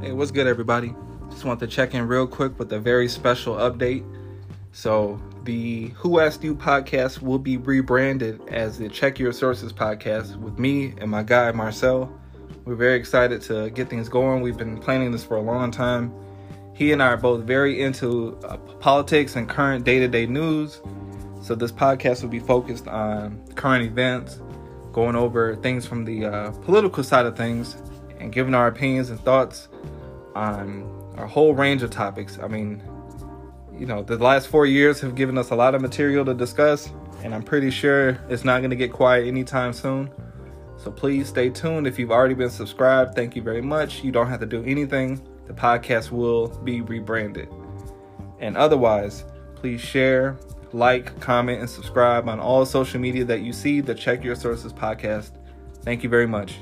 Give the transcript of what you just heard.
what's good, everybody? Just want to check in real quick with a very special update. So, the Who Asked You podcast will be rebranded as the Check Your Sources podcast with me and my guy Marcel. We're very excited to get things going. We've been planning this for a long time. He and I are both very into uh, politics and current day to day news. So, this podcast will be focused on current events, going over things from the uh, political side of things, and giving our opinions and thoughts on a whole range of topics. I mean, you know, the last four years have given us a lot of material to discuss, and I'm pretty sure it's not going to get quiet anytime soon. So please stay tuned. If you've already been subscribed, thank you very much. You don't have to do anything, the podcast will be rebranded. And otherwise, please share, like, comment, and subscribe on all social media that you see the Check Your Sources podcast. Thank you very much.